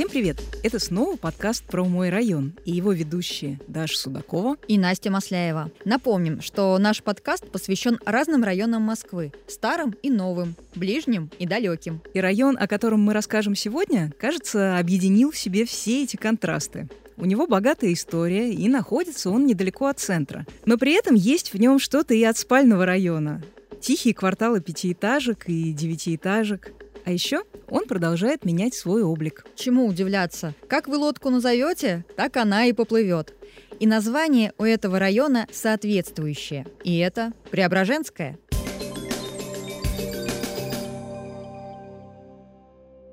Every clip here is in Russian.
Всем привет! Это снова подкаст про мой район и его ведущие Даша Судакова и Настя Масляева. Напомним, что наш подкаст посвящен разным районам Москвы, старым и новым, ближним и далеким. И район, о котором мы расскажем сегодня, кажется, объединил в себе все эти контрасты. У него богатая история, и находится он недалеко от центра. Но при этом есть в нем что-то и от спального района. Тихие кварталы пятиэтажек и девятиэтажек, а еще он продолжает менять свой облик. Чему удивляться? Как вы лодку назовете, так она и поплывет. И название у этого района соответствующее. И это Преображенское.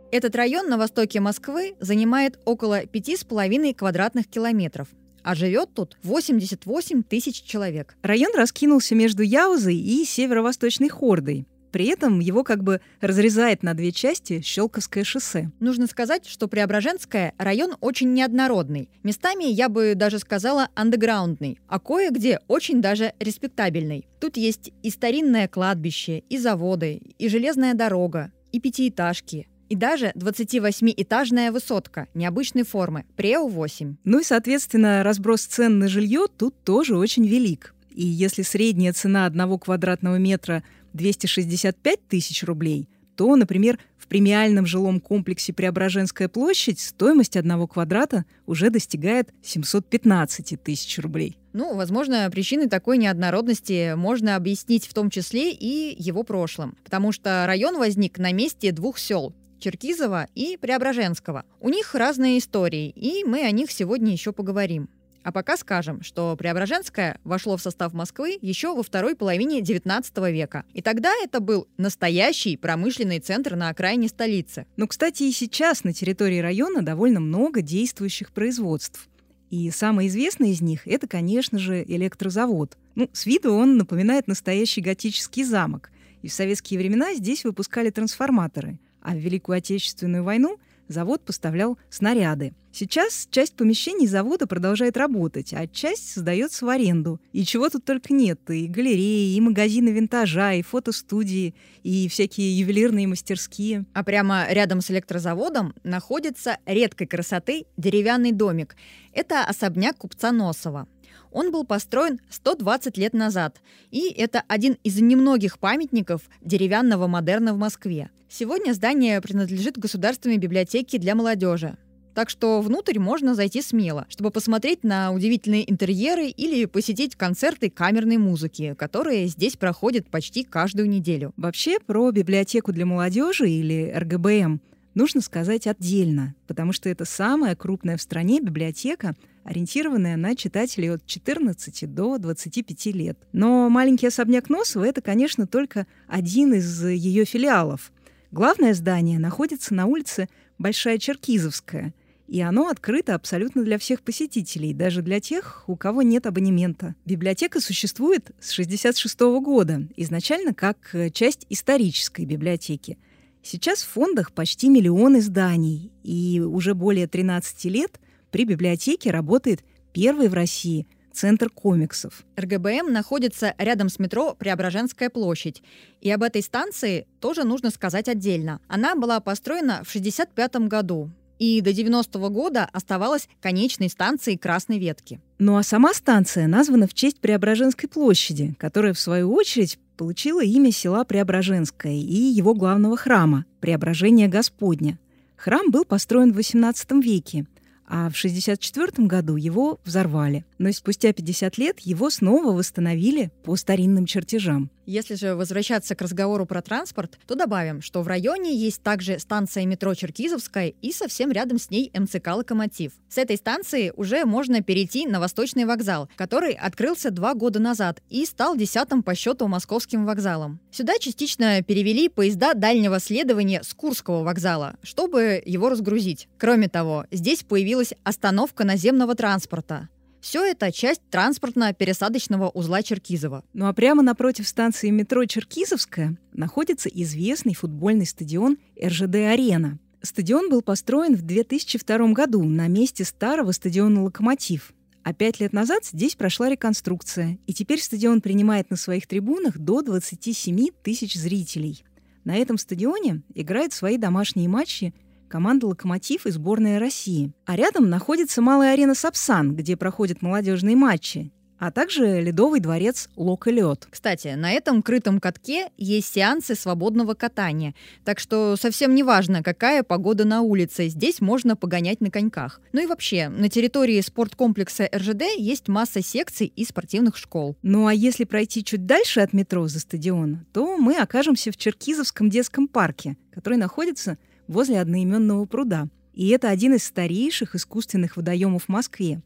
Этот район на востоке Москвы занимает около 5,5 квадратных километров, а живет тут 88 тысяч человек. Район раскинулся между Яузой и северо-восточной Хордой. При этом его как бы разрезает на две части Щелковское шоссе. Нужно сказать, что Преображенское район очень неоднородный. Местами я бы даже сказала андеграундный, а кое-где очень даже респектабельный. Тут есть и старинное кладбище, и заводы, и железная дорога, и пятиэтажки, и даже 28-этажная высотка необычной формы, Прео-8. Ну и, соответственно, разброс цен на жилье тут тоже очень велик. И если средняя цена одного квадратного метра 265 тысяч рублей, то, например, в премиальном жилом комплексе Преображенская площадь стоимость одного квадрата уже достигает 715 тысяч рублей. Ну, возможно, причины такой неоднородности можно объяснить в том числе и его прошлым, потому что район возник на месте двух сел Черкизова и Преображенского. У них разные истории, и мы о них сегодня еще поговорим. А пока скажем, что Преображенское вошло в состав Москвы еще во второй половине XIX века. И тогда это был настоящий промышленный центр на окраине столицы. Но, кстати, и сейчас на территории района довольно много действующих производств. И самое известное из них — это, конечно же, электрозавод. Ну, с виду он напоминает настоящий готический замок. И в советские времена здесь выпускали трансформаторы. А в Великую Отечественную войну завод поставлял снаряды. Сейчас часть помещений завода продолжает работать, а часть сдается в аренду. И чего тут только нет. И галереи, и магазины винтажа, и фотостудии, и всякие ювелирные мастерские. А прямо рядом с электрозаводом находится редкой красоты деревянный домик. Это особняк купца Носова. Он был построен 120 лет назад, и это один из немногих памятников деревянного модерна в Москве. Сегодня здание принадлежит Государственной библиотеке для молодежи. Так что внутрь можно зайти смело, чтобы посмотреть на удивительные интерьеры или посетить концерты камерной музыки, которые здесь проходят почти каждую неделю. Вообще про библиотеку для молодежи или РГБМ нужно сказать отдельно, потому что это самая крупная в стране библиотека, ориентированная на читателей от 14 до 25 лет. Но маленький особняк Носова — это, конечно, только один из ее филиалов. Главное здание находится на улице Большая Черкизовская, и оно открыто абсолютно для всех посетителей, даже для тех, у кого нет абонемента. Библиотека существует с 1966 года, изначально как часть исторической библиотеки. Сейчас в фондах почти миллион изданий, и уже более 13 лет при библиотеке работает первый в России Центр комиксов. РГБМ находится рядом с метро Преображенская площадь. И об этой станции тоже нужно сказать отдельно. Она была построена в 1965 году и до 90-го года оставалась конечной станцией Красной Ветки. Ну а сама станция названа в честь Преображенской площади, которая, в свою очередь, получила имя села Преображенское и его главного храма – Преображения Господня. Храм был построен в XVIII веке – а в 1964 году его взорвали. Но спустя 50 лет его снова восстановили по старинным чертежам. Если же возвращаться к разговору про транспорт, то добавим, что в районе есть также станция метро Черкизовская и совсем рядом с ней МЦК «Локомотив». С этой станции уже можно перейти на Восточный вокзал, который открылся два года назад и стал десятым по счету московским вокзалом. Сюда частично перевели поезда дальнего следования с Курского вокзала, чтобы его разгрузить. Кроме того, здесь появилась остановка наземного транспорта. Все это часть транспортно-пересадочного узла Черкизова. Ну а прямо напротив станции метро Черкизовская находится известный футбольный стадион РЖД-Арена. Стадион был построен в 2002 году на месте старого стадиона «Локомотив». А пять лет назад здесь прошла реконструкция, и теперь стадион принимает на своих трибунах до 27 тысяч зрителей. На этом стадионе играют свои домашние матчи команда «Локомотив» и сборная России. А рядом находится малая арена «Сапсан», где проходят молодежные матчи а также ледовый дворец Лок и Лед. Кстати, на этом крытом катке есть сеансы свободного катания, так что совсем не важно, какая погода на улице, здесь можно погонять на коньках. Ну и вообще, на территории спорткомплекса РЖД есть масса секций и спортивных школ. Ну а если пройти чуть дальше от метро за стадион, то мы окажемся в Черкизовском детском парке, который находится возле одноименного пруда. И это один из старейших искусственных водоемов в Москве.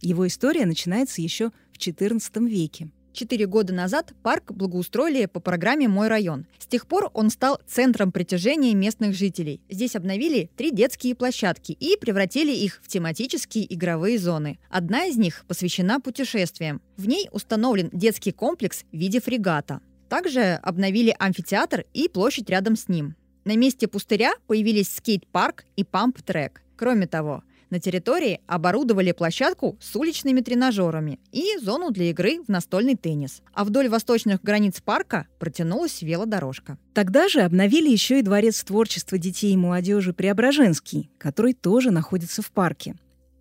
Его история начинается еще в XIV веке. Четыре года назад парк благоустроили по программе «Мой район». С тех пор он стал центром притяжения местных жителей. Здесь обновили три детские площадки и превратили их в тематические игровые зоны. Одна из них посвящена путешествиям. В ней установлен детский комплекс в виде фрегата. Также обновили амфитеатр и площадь рядом с ним. На месте пустыря появились скейт-парк и памп-трек. Кроме того, на территории оборудовали площадку с уличными тренажерами и зону для игры в настольный теннис. А вдоль восточных границ парка протянулась велодорожка. Тогда же обновили еще и Дворец творчества детей и молодежи Преображенский, который тоже находится в парке.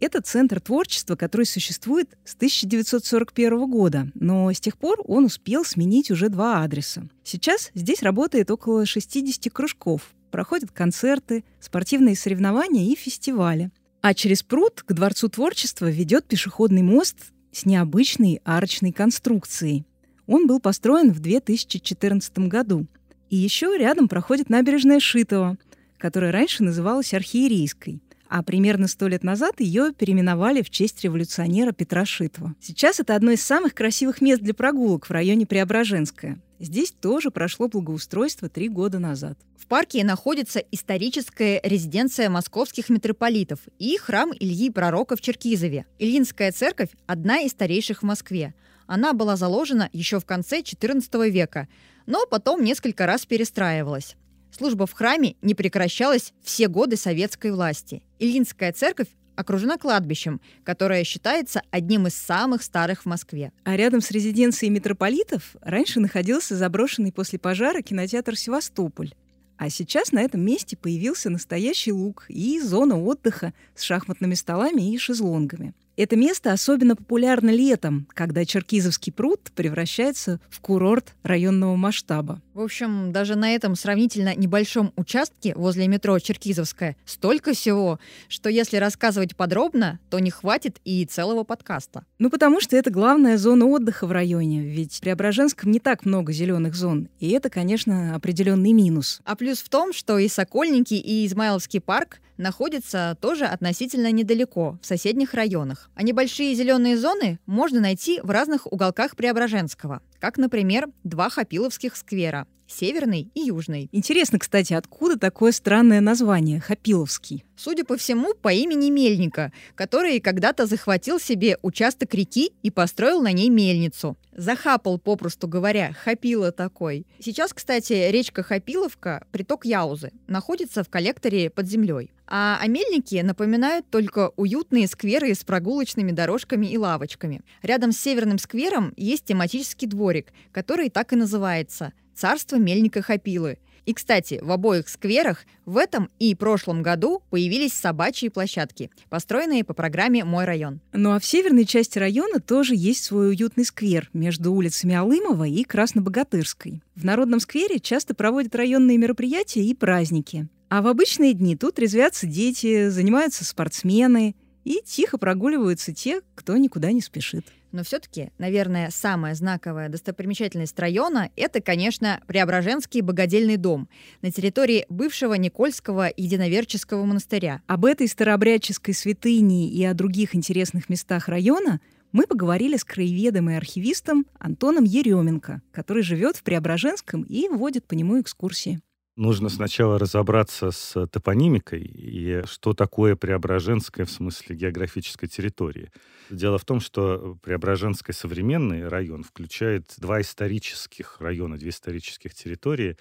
Это центр творчества, который существует с 1941 года, но с тех пор он успел сменить уже два адреса. Сейчас здесь работает около 60 кружков, проходят концерты, спортивные соревнования и фестивали. А через пруд к Дворцу творчества ведет пешеходный мост с необычной арочной конструкцией. Он был построен в 2014 году. И еще рядом проходит набережная Шитова, которая раньше называлась Архиерейской – а примерно сто лет назад ее переименовали в честь революционера Петра Шитова. Сейчас это одно из самых красивых мест для прогулок в районе Преображенское. Здесь тоже прошло благоустройство три года назад. В парке находится историческая резиденция московских митрополитов и храм Ильи Пророка в Черкизове. Ильинская церковь – одна из старейших в Москве. Она была заложена еще в конце XIV века, но потом несколько раз перестраивалась. Служба в храме не прекращалась все годы советской власти. Ильинская церковь окружена кладбищем, которое считается одним из самых старых в Москве. А рядом с резиденцией митрополитов раньше находился заброшенный после пожара кинотеатр «Севастополь». А сейчас на этом месте появился настоящий луг и зона отдыха с шахматными столами и шезлонгами. Это место особенно популярно летом, когда Черкизовский пруд превращается в курорт районного масштаба. В общем, даже на этом сравнительно небольшом участке возле метро Черкизовская столько всего, что если рассказывать подробно, то не хватит и целого подкаста. Ну, потому что это главная зона отдыха в районе, ведь в Преображенском не так много зеленых зон, и это, конечно, определенный минус. А плюс в том, что и Сокольники, и Измайловский парк находятся тоже относительно недалеко, в соседних районах. А небольшие зеленые зоны можно найти в разных уголках Преображенского, как, например, два Хапиловских сквера северный и южный. Интересно, кстати, откуда такое странное название Хапиловский? Судя по всему, по имени Мельника, который когда-то захватил себе участок реки и построил на ней мельницу. Захапал, попросту говоря, Хапила такой. Сейчас, кстати, речка Хапиловка, приток Яузы, находится в коллекторе под землей. А о мельнике напоминают только уютные скверы с прогулочными дорожками и лавочками. Рядом с северным сквером есть тематический дворик, который так и называется царство мельника Хапилы. И, кстати, в обоих скверах в этом и прошлом году появились собачьи площадки, построенные по программе «Мой район». Ну а в северной части района тоже есть свой уютный сквер между улицами Алымова и Краснобогатырской. В Народном сквере часто проводят районные мероприятия и праздники. А в обычные дни тут резвятся дети, занимаются спортсмены и тихо прогуливаются те, кто никуда не спешит. Но все-таки, наверное, самая знаковая достопримечательность района – это, конечно, Преображенский богадельный дом на территории бывшего Никольского единоверческого монастыря. Об этой старообрядческой святыне и о других интересных местах района мы поговорили с краеведом и архивистом Антоном Еременко, который живет в Преображенском и водит по нему экскурсии. Нужно сначала разобраться с топонимикой и что такое Преображенская в смысле географической территории. Дело в том, что Преображенский современный район включает два исторических района, две исторических территории,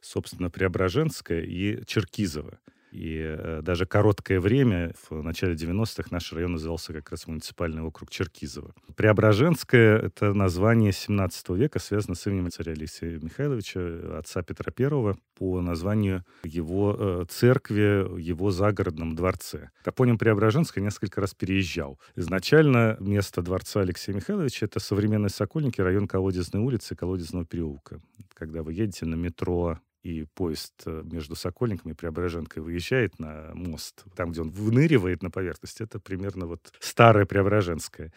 собственно, Преображенская и Черкизово. И э, даже короткое время, в начале 90-х, наш район назывался как раз муниципальный округ Черкизово. Преображенское — это название 17 века, связано с именем царя Алексея Михайловича, отца Петра I, по названию его э, церкви, его загородном дворце. Топоним Преображенское несколько раз переезжал. Изначально место дворца Алексея Михайловича — это современные Сокольники, район Колодезной улицы, Колодезного переулка. Когда вы едете на метро и поезд э, между Сокольниками и Преображенкой выезжает на мост, там, где он выныривает на поверхность, это примерно вот старая Преображенская.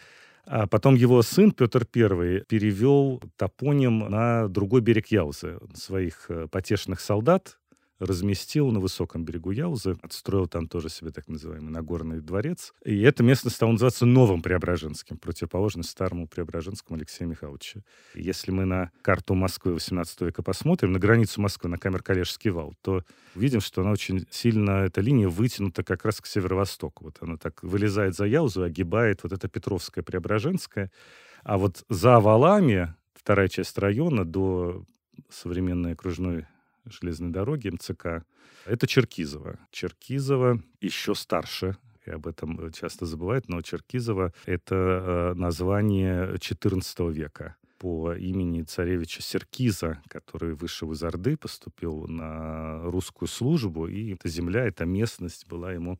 А потом его сын Петр I перевел топоним на другой берег Яузы. Своих э, потешных солдат разместил на высоком берегу Яузы, отстроил там тоже себе так называемый Нагорный дворец. И это место стало называться Новым Преображенским, противоположно старому Преображенскому Алексею Михайловичу. Если мы на карту Москвы 18 века посмотрим, на границу Москвы, на Камер-Калежский вал, то видим, что она очень сильно, эта линия вытянута как раз к северо-востоку. Вот она так вылезает за Яузу, огибает вот это Петровское Преображенское. А вот за валами, вторая часть района, до современной окружной железной дороги, МЦК, это Черкизово. Черкизово еще старше, и об этом э, часто забывают, но Черкизово — это э, название XIV века по имени царевича Серкиза, который вышел из Орды, поступил на русскую службу, и эта земля, эта местность была ему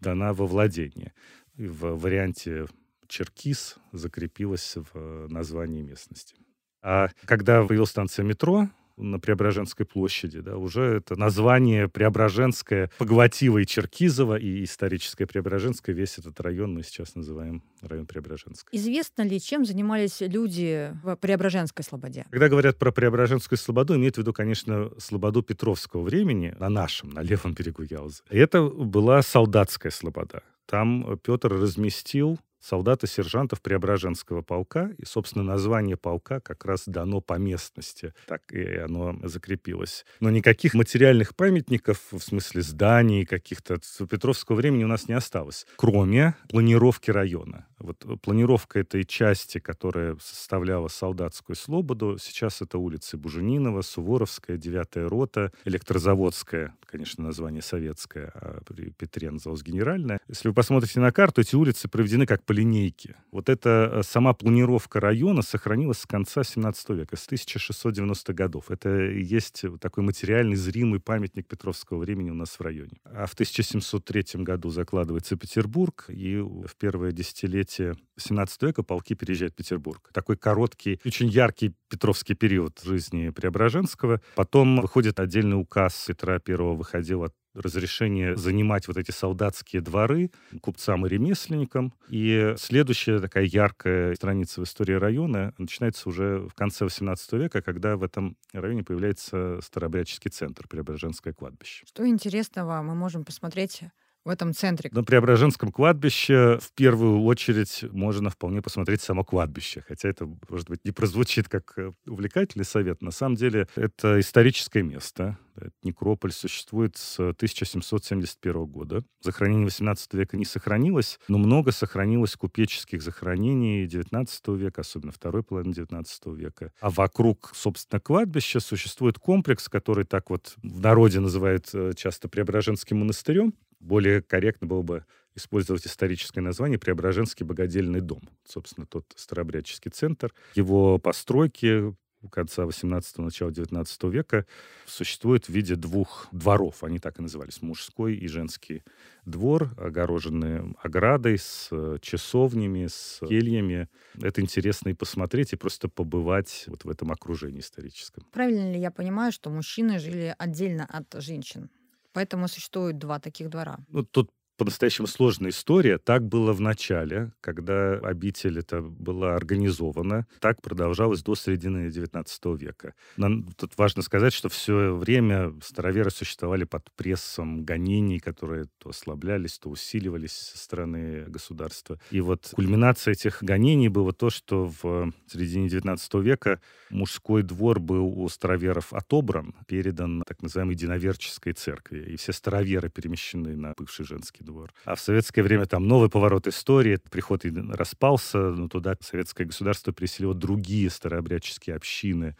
дана во владение. И в варианте Черкиз закрепилась в названии местности. А когда появилась станция метро, на Преображенской площади, да, уже это название Преображенское, Поглотило и Черкизово, и историческое Преображенское, весь этот район мы сейчас называем район Преображенский. Известно ли, чем занимались люди в Преображенской слободе? Когда говорят про Преображенскую слободу, имеют в виду, конечно, слободу Петровского времени, на нашем, на левом берегу Яузы. Это была солдатская слобода. Там Петр разместил солдат и сержантов Преображенского полка, и, собственно, название полка как раз дано по местности, так и оно закрепилось. Но никаких материальных памятников, в смысле зданий каких-то Петровского времени у нас не осталось, кроме планировки района. Вот планировка этой части, которая составляла солдатскую слободу, сейчас это улицы Буженинова, Суворовская, Девятая рота, Электрозаводская, конечно, название советское, а при Петре называлось генеральная. Если вы посмотрите на карту, эти улицы проведены как по линейке. Вот эта э, сама планировка района сохранилась с конца 17 века, с 1690-х годов. Это есть такой материальный, зримый памятник Петровского времени у нас в районе. А в 1703 году закладывается Петербург, и в первое десятилетие 17 века полки переезжают в Петербург. Такой короткий, очень яркий Петровский период жизни Преображенского. Потом выходит отдельный указ Петра I, выходил от разрешение занимать вот эти солдатские дворы купцам и ремесленникам. И следующая такая яркая страница в истории района начинается уже в конце XVIII века, когда в этом районе появляется старообрядческий центр, Преображенское кладбище. Что интересного мы можем посмотреть в этом центре. На Преображенском кладбище в первую очередь можно вполне посмотреть само кладбище. Хотя это, может быть, не прозвучит как э, увлекательный совет. На самом деле это историческое место. Некрополь существует с 1771 года. Захоронение 18 века не сохранилось, но много сохранилось купеческих захоронений 19 века, особенно второй половины 19 века. А вокруг, собственно, кладбища существует комплекс, который так вот в народе называют э, часто Преображенским монастырем. Более корректно было бы использовать историческое название Преображенский богадельный дом. Собственно, тот старообрядческий центр. Его постройки конца 18-го, начала 19 века существуют в виде двух дворов. Они так и назывались. Мужской и женский двор, огороженные оградой с часовнями, с кельями. Это интересно и посмотреть, и просто побывать вот в этом окружении историческом. Правильно ли я понимаю, что мужчины жили отдельно от женщин? Поэтому существует два таких двора. Ну, тут по-настоящему сложная история. Так было в начале, когда обитель это была организована. Так продолжалось до середины XIX века. Нам тут важно сказать, что все время староверы существовали под прессом гонений, которые то ослаблялись, то усиливались со стороны государства. И вот кульминация этих гонений было то, что в середине XIX века мужской двор был у староверов отобран, передан так называемой единоверческой церкви. И все староверы перемещены на бывший женский двор. А в советское время там новый поворот истории, приход распался, но туда советское государство переселило другие старообрядческие общины.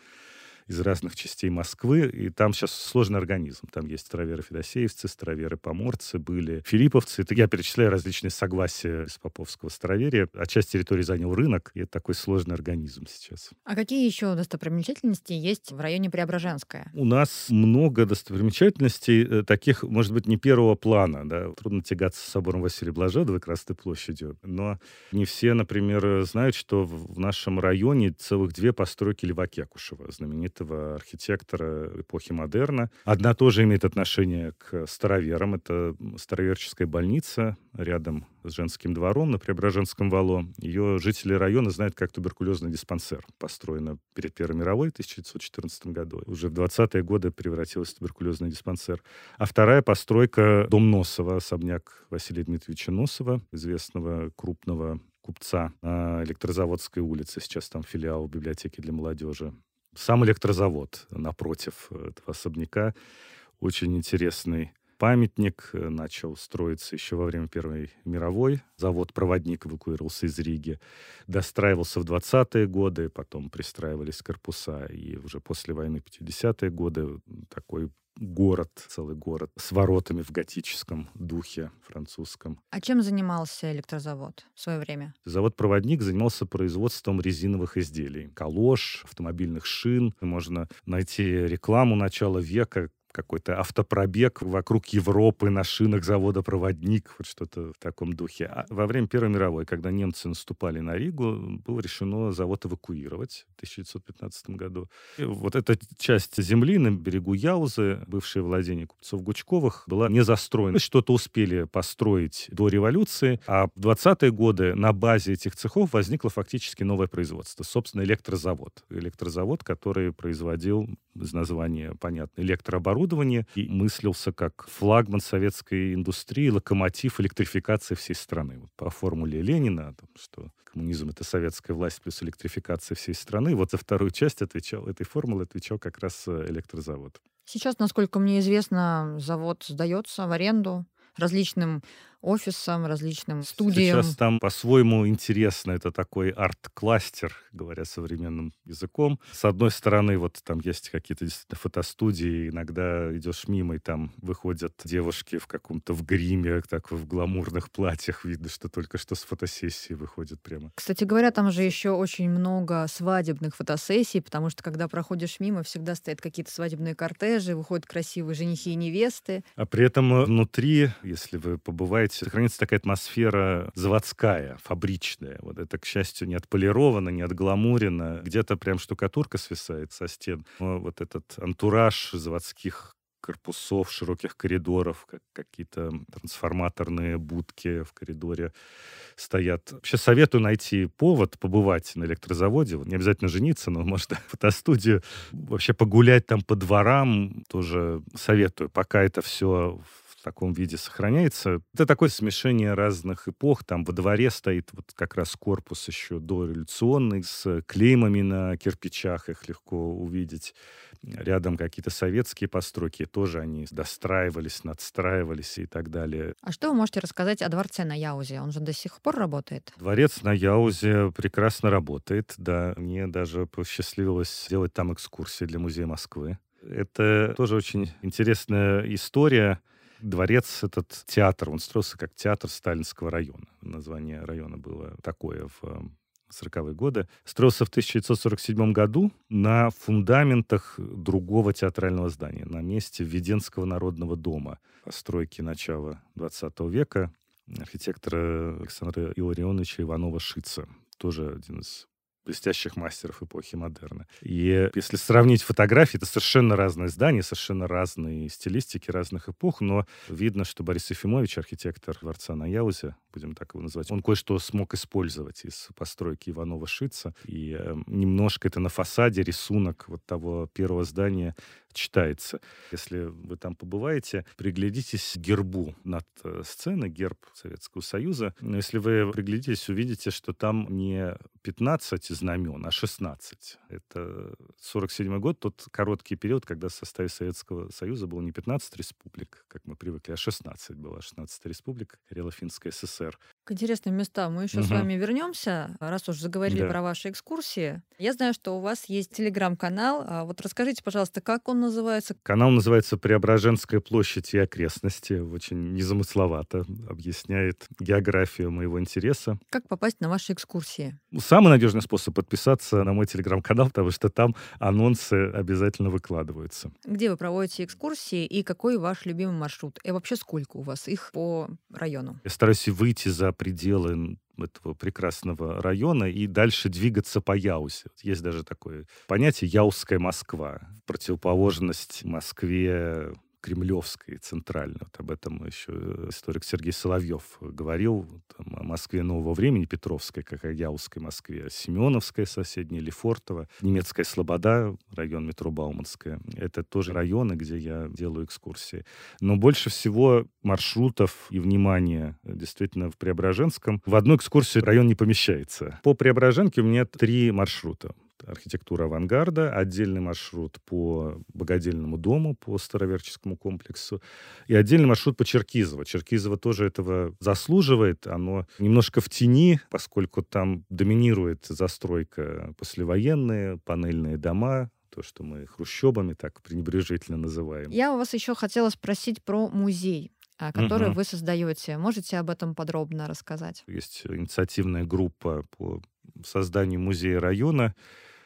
Из разных частей Москвы, и там сейчас сложный организм. Там есть староверы-федосеевцы, староверы-поморцы, были филипповцы. Это я перечисляю различные согласия из Поповского староверия. А часть территории занял рынок, и это такой сложный организм сейчас. А какие еще достопримечательности есть в районе Преображенская? У нас много достопримечательностей, э, таких, может быть, не первого плана. Да? Трудно тягаться с собором Василия Блаженного и Красной площадью. Но не все, например, знают, что в нашем районе целых две постройки Льва Кекушева, знаменитого архитектора эпохи модерна. Одна тоже имеет отношение к староверам. Это староверческая больница рядом с женским двором на Преображенском вало. Ее жители района знают как туберкулезный диспансер. Построена перед Первой мировой в 1914 году. Уже в 20-е годы превратилась в туберкулезный диспансер. А вторая постройка — дом Носова, особняк Василия Дмитриевича Носова, известного крупного купца на Электрозаводской улице. Сейчас там филиал библиотеки для молодежи. Сам электрозавод напротив этого особняка. Очень интересный памятник. Э, начал строиться еще во время Первой мировой. Завод-проводник эвакуировался из Риги. Достраивался в 20-е годы, потом пристраивались корпуса. И уже после войны 50-е годы такой город, целый город с воротами в готическом духе французском. А чем занимался электрозавод в свое время? Завод-проводник занимался производством резиновых изделий. Калош, автомобильных шин. Можно найти рекламу начала века, какой-то автопробег вокруг Европы на шинах завода «Проводник», вот что-то в таком духе. А во время Первой мировой, когда немцы наступали на Ригу, было решено завод эвакуировать в 1915 году. И вот эта часть земли на берегу Яузы, бывшее владение купцов Гучковых, была не застроена. Что-то успели построить до революции, а в 20-е годы на базе этих цехов возникло фактически новое производство. Собственно, электрозавод. Электрозавод, который производил из названия, понятно, электрооборудование, и мыслился как флагман советской индустрии, локомотив электрификации всей страны. Вот по формуле Ленина, что коммунизм — это советская власть плюс электрификация всей страны. Вот за вторую часть отвечал, этой формулы отвечал как раз э, электрозавод. Сейчас, насколько мне известно, завод сдается в аренду различным офисам, различным студиям. Сейчас там по-своему интересно. Это такой арт-кластер, говоря современным языком. С одной стороны, вот там есть какие-то действительно фотостудии. Иногда идешь мимо, и там выходят девушки в каком-то в гриме, так в гламурных платьях. Видно, что только что с фотосессии выходят прямо. Кстати говоря, там же еще очень много свадебных фотосессий, потому что когда проходишь мимо, всегда стоят какие-то свадебные кортежи, выходят красивые женихи и невесты. А при этом внутри, если вы побываете сказать, сохранится такая атмосфера заводская, фабричная. Вот это, к счастью, не отполировано, не отгламурено. Где-то прям штукатурка свисает со стен. Но вот этот антураж заводских корпусов, широких коридоров, как какие-то трансформаторные будки в коридоре стоят. Вообще советую найти повод побывать на электрозаводе. Не обязательно жениться, но можно фотостудию. Вообще погулять там по дворам тоже советую. Пока это все в таком виде сохраняется. Это такое смешение разных эпох. Там во дворе стоит вот как раз корпус еще дореволюционный с клеймами на кирпичах, их легко увидеть. Рядом какие-то советские постройки, тоже они достраивались, надстраивались и так далее. А что вы можете рассказать о дворце на Яузе? Он же до сих пор работает? Дворец на Яузе прекрасно работает, да. Мне даже посчастливилось сделать там экскурсии для Музея Москвы. Это тоже очень интересная история. Дворец, этот театр, он строился как театр Сталинского района. Название района было такое в 40-е годы. Строился в 1947 году на фундаментах другого театрального здания, на месте Введенского народного дома, постройки начала 20 века архитектора Александра Илларионовича Иванова-Шица. Тоже один из блестящих мастеров эпохи модерна. И если сравнить фотографии, это совершенно разные здания, совершенно разные стилистики разных эпох, но видно, что Борис Ефимович, архитектор дворца на Яузе, будем так его называть, он кое-что смог использовать из постройки Иванова-Шица. И э, немножко это на фасаде рисунок вот того первого здания читается. Если вы там побываете, приглядитесь к гербу над э, сценой, герб Советского Союза. Но если вы приглядитесь, увидите, что там не 15 знамен, а 16. Это 47 год, тот короткий период, когда в составе Советского Союза было не 15 республик, как мы привыкли, а 16 было. 16 республик, Карело-Финская ССР. К интересным местам мы еще угу. с вами вернемся, раз уж заговорили да. про ваши экскурсии. Я знаю, что у вас есть телеграм-канал. А вот расскажите, пожалуйста, как он называется? Канал называется «Преображенская площадь и окрестности». Очень незамысловато объясняет географию моего интереса. Как попасть на ваши экскурсии? Самый надежный способ подписаться на мой телеграм-канал, потому что там анонсы обязательно выкладываются. Где вы проводите экскурсии и какой ваш любимый маршрут? И вообще сколько у вас их по району? Я стараюсь выйти за пределы этого прекрасного района и дальше двигаться по Яусе. Есть даже такое понятие «Яузская Москва». Противоположность Москве кремлевской, центральной. Вот об этом еще историк Сергей Соловьев говорил там, о Москве нового времени, Петровской, как о Яузской Москве, Семеновская соседняя, Лефортово, немецкая Слобода, район метро Бауманская. Это тоже районы, где я делаю экскурсии. Но больше всего маршрутов и внимания действительно в Преображенском. В одну экскурсию район не помещается. По Преображенке у меня три маршрута архитектура авангарда, отдельный маршрут по богадельному дому, по староверческому комплексу, и отдельный маршрут по Черкизово. Черкизово тоже этого заслуживает, оно немножко в тени, поскольку там доминирует застройка послевоенные, панельные дома, то, что мы хрущобами так пренебрежительно называем. Я у вас еще хотела спросить про музей который угу. вы создаете. Можете об этом подробно рассказать? Есть инициативная группа по созданию музея района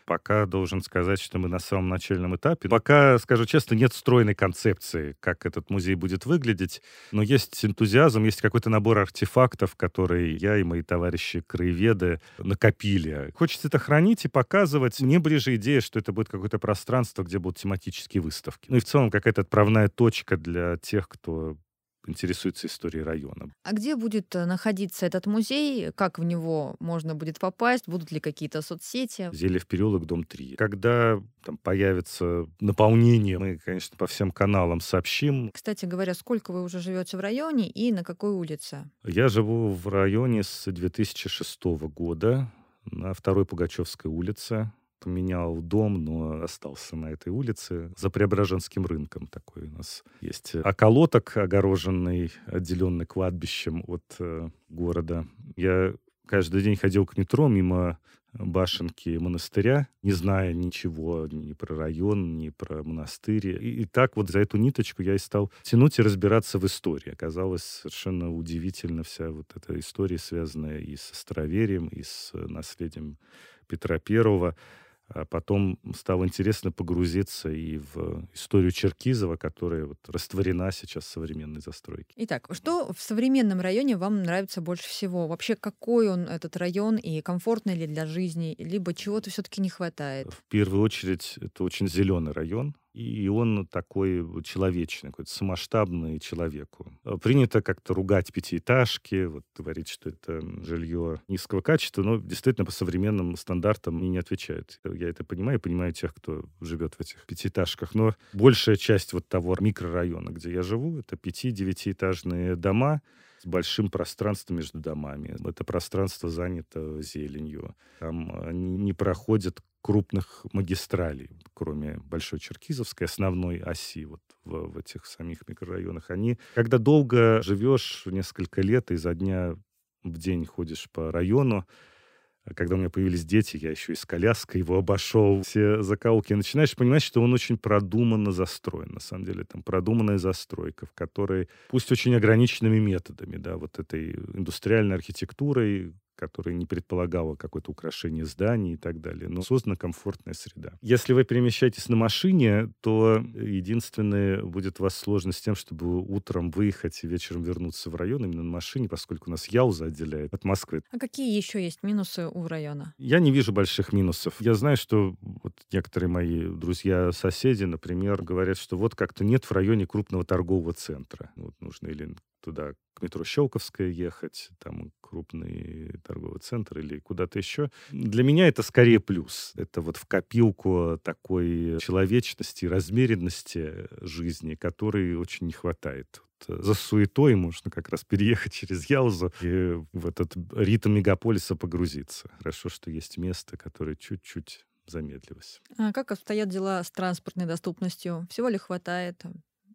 пока должен сказать, что мы на самом начальном этапе. Пока, скажу честно, нет стройной концепции, как этот музей будет выглядеть, но есть энтузиазм, есть какой-то набор артефактов, которые я и мои товарищи краеведы накопили. Хочется это хранить и показывать. Мне ближе идея, что это будет какое-то пространство, где будут тематические выставки. Ну и в целом какая-то отправная точка для тех, кто интересуется историей района. А где будет э, находиться этот музей? Как в него можно будет попасть? Будут ли какие-то соцсети? Зельев переулок, дом 3. Когда там появится наполнение, мы, конечно, по всем каналам сообщим. Кстати говоря, сколько вы уже живете в районе и на какой улице? Я живу в районе с 2006 года на второй Пугачевской улице поменял дом, но остался на этой улице. За Преображенским рынком такой у нас есть околоток, огороженный, отделенный кладбищем от э, города. Я каждый день ходил к метро мимо башенки монастыря, не зная ничего ни про район, ни про монастырь. И, и так вот за эту ниточку я и стал тянуть и разбираться в истории. Оказалось совершенно удивительно вся вот эта история, связанная и с староверием, и с наследием Петра Первого. А потом стало интересно погрузиться и в историю Черкизова, которая вот растворена сейчас в современной застройке. Итак, что в современном районе вам нравится больше всего? Вообще, какой он, этот район, и комфортный ли для жизни, либо чего-то все-таки не хватает? В первую очередь, это очень зеленый район, и он такой человечный, какой-то самоштабный человеку. Э, принято как-то ругать пятиэтажки, вот говорить, что это жилье низкого качества, но действительно по современным стандартам они не отвечают. Я это понимаю, понимаю тех, кто живет в этих пятиэтажках, но большая часть вот того микрорайона, где я живу, это пяти-девятиэтажные дома, с большим пространством между домами. Это пространство занято зеленью. Там э, не проходят крупных магистралей, кроме Большой Черкизовской, основной оси вот в, в этих самих микрорайонах. Они, когда долго живешь, несколько лет, и за дня в день ходишь по району, а когда у меня появились дети, я еще и с коляской его обошел, все закоулки. Начинаешь понимать, что он очень продуманно застроен. На самом деле, там продуманная застройка, в которой, пусть очень ограниченными методами, да, вот этой индустриальной архитектурой, которая не предполагала какое-то украшение зданий и так далее, но создана комфортная среда. Если вы перемещаетесь на машине, то единственное будет у вас сложность с тем, чтобы утром выехать и вечером вернуться в район именно на машине, поскольку нас Яуза отделяет от Москвы. А какие еще есть минусы у района? Я не вижу больших минусов. Я знаю, что вот некоторые мои друзья-соседи, например, говорят, что вот как-то нет в районе крупного торгового центра. Вот нужно или туда к метро Щелковская ехать, там крупный торговый центр или куда-то еще. Для меня это скорее плюс. Это вот в копилку такой человечности, размеренности жизни, которой очень не хватает за суетой можно как раз переехать через Яузу и в этот ритм мегаполиса погрузиться. Хорошо, что есть место, которое чуть-чуть замедлилось. А как обстоят дела с транспортной доступностью? Всего ли хватает?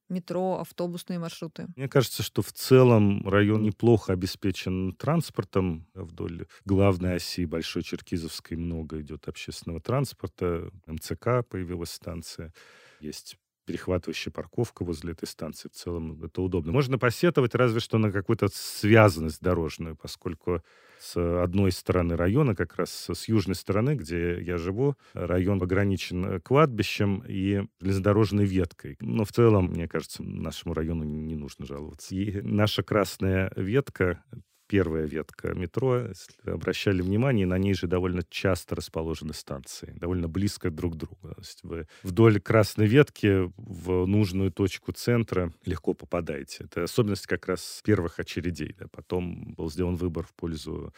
Метро, автобусные маршруты? Мне кажется, что в целом район неплохо обеспечен транспортом. Вдоль главной оси Большой Черкизовской много идет общественного транспорта. МЦК появилась станция. Есть перехватывающая парковка возле этой станции. В целом это удобно. Можно посетовать разве что на какую-то связанность дорожную, поскольку с одной стороны района, как раз с южной стороны, где я живу, район ограничен кладбищем и железнодорожной веткой. Но в целом, мне кажется, нашему району не нужно жаловаться. И наша красная ветка первая ветка метро, если обращали внимание, на ней же довольно часто расположены станции, довольно близко друг к другу. То есть вы вдоль красной ветки в нужную точку центра легко попадаете. Это особенность как раз первых очередей. Да. Потом был сделан выбор в пользу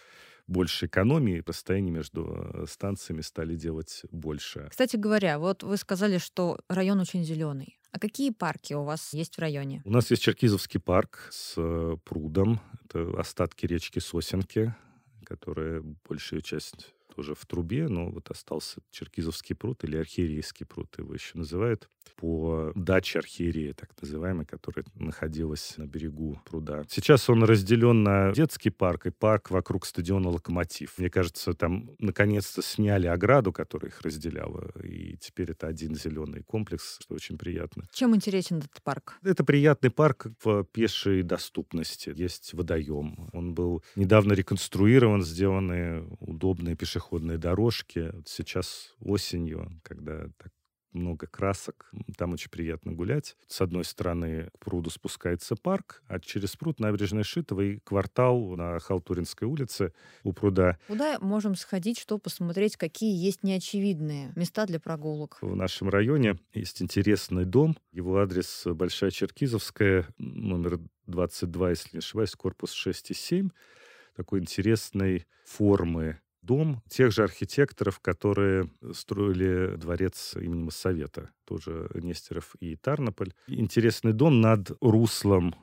больше экономии, расстояние между э, станциями стали делать больше. Кстати говоря, вот вы сказали, что район очень зеленый. А какие парки у вас есть в районе? У нас есть Черкизовский парк с э, прудом. Это остатки речки Сосенки, которая большая часть тоже в трубе, но вот остался Черкизовский пруд или Архиерейский пруд его еще называют по даче архиерея, так называемой, которая находилась на берегу пруда. Сейчас он разделен на детский парк и парк вокруг стадиона «Локомотив». Мне кажется, там наконец-то сняли ограду, которая их разделяла, и теперь это один зеленый комплекс, что очень приятно. Чем интересен этот парк? Это приятный парк в пешей доступности. Есть водоем. Он был недавно реконструирован, сделаны удобные пешеходные дорожки. Сейчас осенью, когда так много красок. Там очень приятно гулять. С одной стороны к пруду спускается парк, а через пруд набережная Шитова и квартал на Халтуринской улице у пруда. Куда можем сходить, чтобы посмотреть, какие есть неочевидные места для прогулок? В нашем районе есть интересный дом. Его адрес Большая Черкизовская, номер 22, если не ошибаюсь, корпус 6 и 7 такой интересной формы дом тех же архитекторов, которые строили дворец имени Моссовета, тоже Нестеров и Тарнополь. Интересный дом над руслом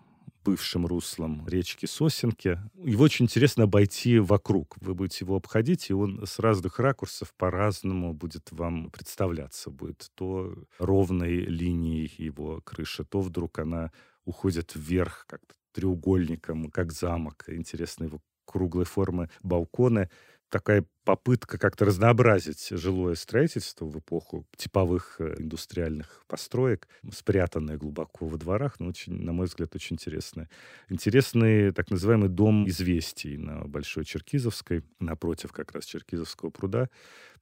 бывшим руслом речки Сосенки. Его очень интересно обойти вокруг. Вы будете его обходить, и он с разных ракурсов по-разному будет вам представляться. Будет то ровной линией его крыши, то вдруг она уходит вверх как-то треугольником, как замок. Интересно его круглой формы балконы такая попытка как-то разнообразить жилое строительство в эпоху типовых э, индустриальных построек, спрятанное глубоко во дворах, но очень, на мой взгляд, очень интересное. Интересный так называемый дом известий на Большой Черкизовской, напротив как раз Черкизовского пруда.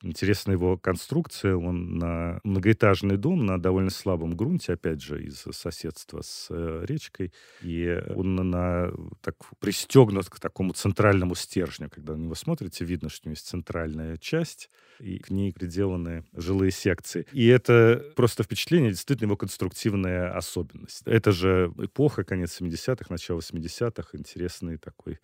Интересна его конструкция. Он на многоэтажный дом на довольно слабом грунте, опять же, из соседства с э, речкой. И он на, так, пристегнут к такому центральному стержню. Когда на него смотрите, видно, что у него есть центральная часть, и к ней приделаны жилые секции. И это просто впечатление, действительно его конструктивная особенность. Это же эпоха, конец 70-х, начало 80-х, интересный такой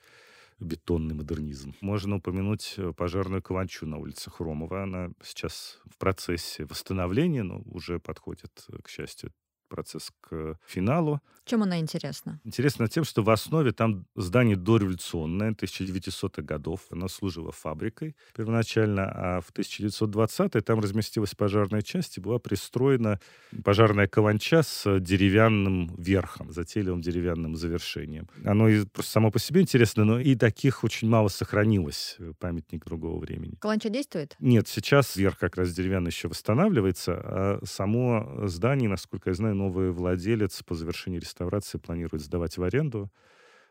бетонный модернизм. Можно упомянуть э, пожарную каланчу на улице Хромова. Она сейчас в процессе восстановления, но уже подходит, э, к счастью, процесс к финалу. Чем она интересна? Интересна тем, что в основе там здание дореволюционное, 1900-х годов. Оно служило фабрикой первоначально, а в 1920-е там разместилась пожарная часть и была пристроена пожарная каланча с деревянным верхом, затейливым деревянным завершением. Оно и просто само по себе интересно, но и таких очень мало сохранилось, э, памятник другого времени. Каланча действует? Нет, сейчас верх как раз деревянный еще восстанавливается, а само здание, насколько я знаю, новый владелец по завершении реставрации планирует сдавать в аренду.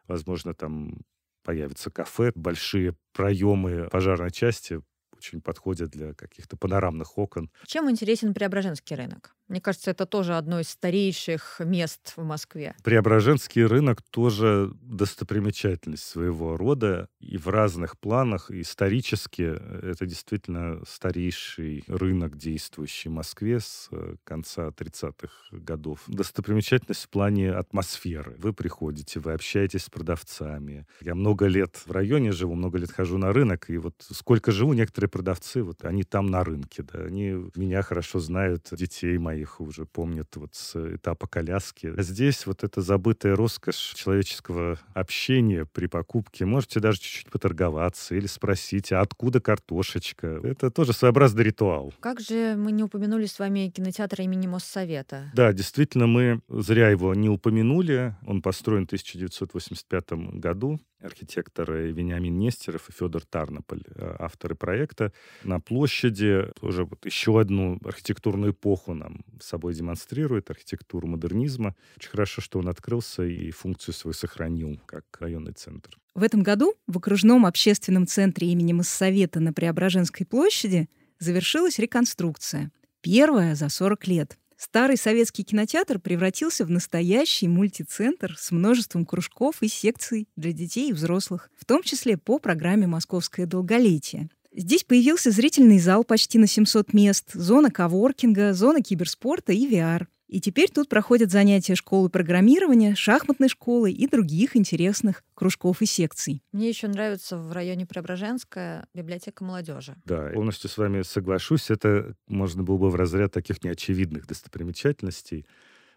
Возможно, там появится кафе, большие проемы пожарной части очень подходят для каких-то панорамных окон. Чем интересен Преображенский рынок? Мне кажется, это тоже одно из старейших мест в Москве. Преображенский рынок тоже достопримечательность своего рода. И в разных планах, исторически, это действительно старейший рынок, действующий в Москве с э, конца 30-х годов. Достопримечательность в плане атмосферы. Вы приходите, вы общаетесь с продавцами. Я много лет в районе живу, много лет хожу на рынок, и вот сколько живу, некоторые продавцы, вот они там на рынке, да, они меня хорошо знают, детей моих их уже помнят вот с этапа коляски. А здесь вот эта забытая роскошь человеческого общения при покупке. Можете даже чуть-чуть поторговаться или спросить, а откуда картошечка? Это тоже своеобразный ритуал. Как же мы не упомянули с вами кинотеатр имени Моссовета? Да, действительно, мы зря его не упомянули. Он построен в 1985 году архитекторы Вениамин Нестеров и Федор Тарнополь, э, авторы проекта. На площади тоже вот еще одну архитектурную эпоху нам с собой демонстрирует, архитектуру модернизма. Очень хорошо, что он открылся и функцию свою сохранил как районный центр. В этом году в окружном общественном центре имени Моссовета на Преображенской площади завершилась реконструкция. Первая за 40 лет. Старый советский кинотеатр превратился в настоящий мультицентр с множеством кружков и секций для детей и взрослых, в том числе по программе «Московское долголетие». Здесь появился зрительный зал почти на 700 мест, зона коворкинга, зона киберспорта и VR. И теперь тут проходят занятия школы программирования, шахматной школы и других интересных кружков и секций. Мне еще нравится в районе Преображенская библиотека молодежи. Да, полностью с вами соглашусь. Это можно было бы в разряд таких неочевидных достопримечательностей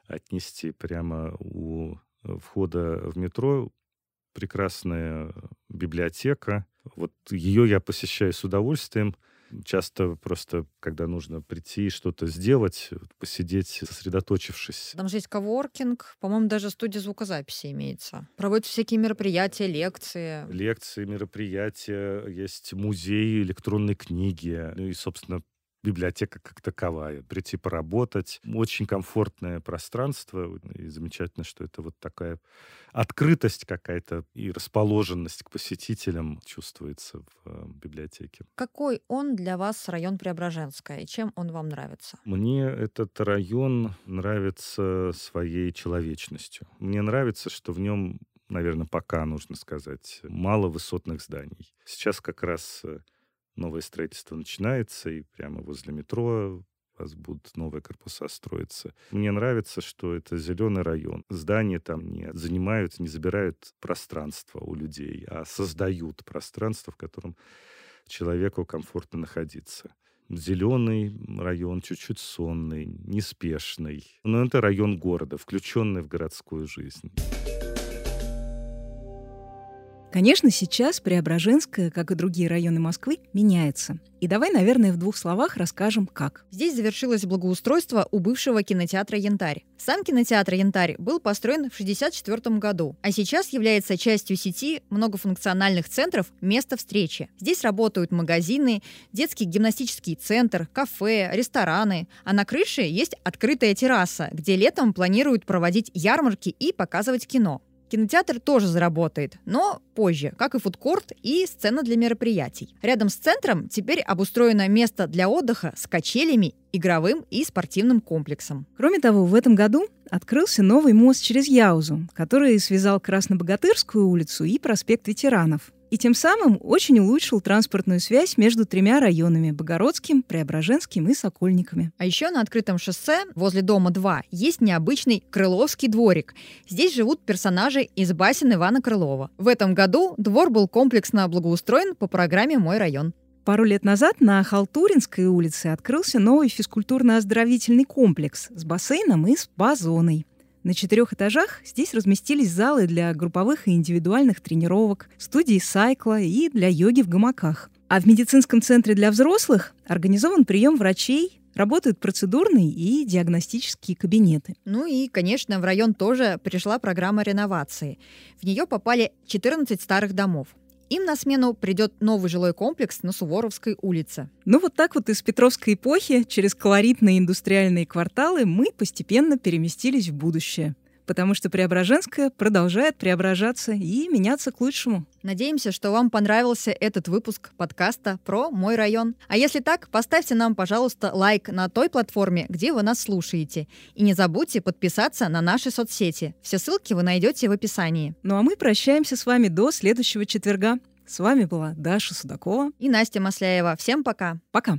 отнести прямо у входа в метро прекрасная библиотека. Вот ее я посещаю с удовольствием. Часто просто, когда нужно прийти и что-то сделать, посидеть, сосредоточившись. Там же есть коворкинг, по-моему, даже студия звукозаписи имеется. Проводятся всякие мероприятия, лекции. Лекции, мероприятия, есть музей электронной книги. Ну и, собственно, библиотека как таковая, прийти поработать. Очень комфортное пространство, и замечательно, что это вот такая открытость какая-то и расположенность к посетителям чувствуется в э, библиотеке. Какой он для вас район Преображенская, и чем он вам нравится? Мне этот район нравится своей человечностью. Мне нравится, что в нем наверное, пока, нужно сказать, мало высотных зданий. Сейчас как раз э, новое строительство начинается, и прямо возле метро у вас будут новые корпуса строиться. Мне нравится, что это зеленый район. Здания там не занимают, не забирают пространство у людей, а создают пространство, в котором человеку комфортно находиться. Зеленый район, чуть-чуть сонный, неспешный. Но это район города, включенный в городскую жизнь. Конечно, сейчас Преображенская, как и другие районы Москвы, меняется. И давай, наверное, в двух словах расскажем, как. Здесь завершилось благоустройство у бывшего кинотеатра «Янтарь». Сам кинотеатр «Янтарь» был построен в 1964 году, а сейчас является частью сети многофункциональных центров «Место встречи». Здесь работают магазины, детский гимнастический центр, кафе, рестораны, а на крыше есть открытая терраса, где летом планируют проводить ярмарки и показывать кино. Кинотеатр тоже заработает, но позже, как и фудкорт и сцена для мероприятий. Рядом с центром теперь обустроено место для отдыха с качелями, игровым и спортивным комплексом. Кроме того, в этом году открылся новый мост через Яузу, который связал Краснобогатырскую улицу и проспект ветеранов и тем самым очень улучшил транспортную связь между тремя районами – Богородским, Преображенским и Сокольниками. А еще на открытом шоссе возле дома 2 есть необычный Крыловский дворик. Здесь живут персонажи из басен Ивана Крылова. В этом году двор был комплексно благоустроен по программе «Мой район». Пару лет назад на Халтуринской улице открылся новый физкультурно-оздоровительный комплекс с бассейном и спа-зоной. На четырех этажах здесь разместились залы для групповых и индивидуальных тренировок, студии сайкла и для йоги в гамаках. А в медицинском центре для взрослых организован прием врачей, Работают процедурные и диагностические кабинеты. Ну и, конечно, в район тоже пришла программа реновации. В нее попали 14 старых домов. Им на смену придет новый жилой комплекс на Суворовской улице. Ну вот так вот из Петровской эпохи через колоритные индустриальные кварталы мы постепенно переместились в будущее потому что Преображенская продолжает преображаться и меняться к лучшему. Надеемся, что вам понравился этот выпуск подкаста про мой район. А если так, поставьте нам, пожалуйста, лайк на той платформе, где вы нас слушаете. И не забудьте подписаться на наши соцсети. Все ссылки вы найдете в описании. Ну а мы прощаемся с вами до следующего четверга. С вами была Даша Судакова и Настя Масляева. Всем пока. Пока.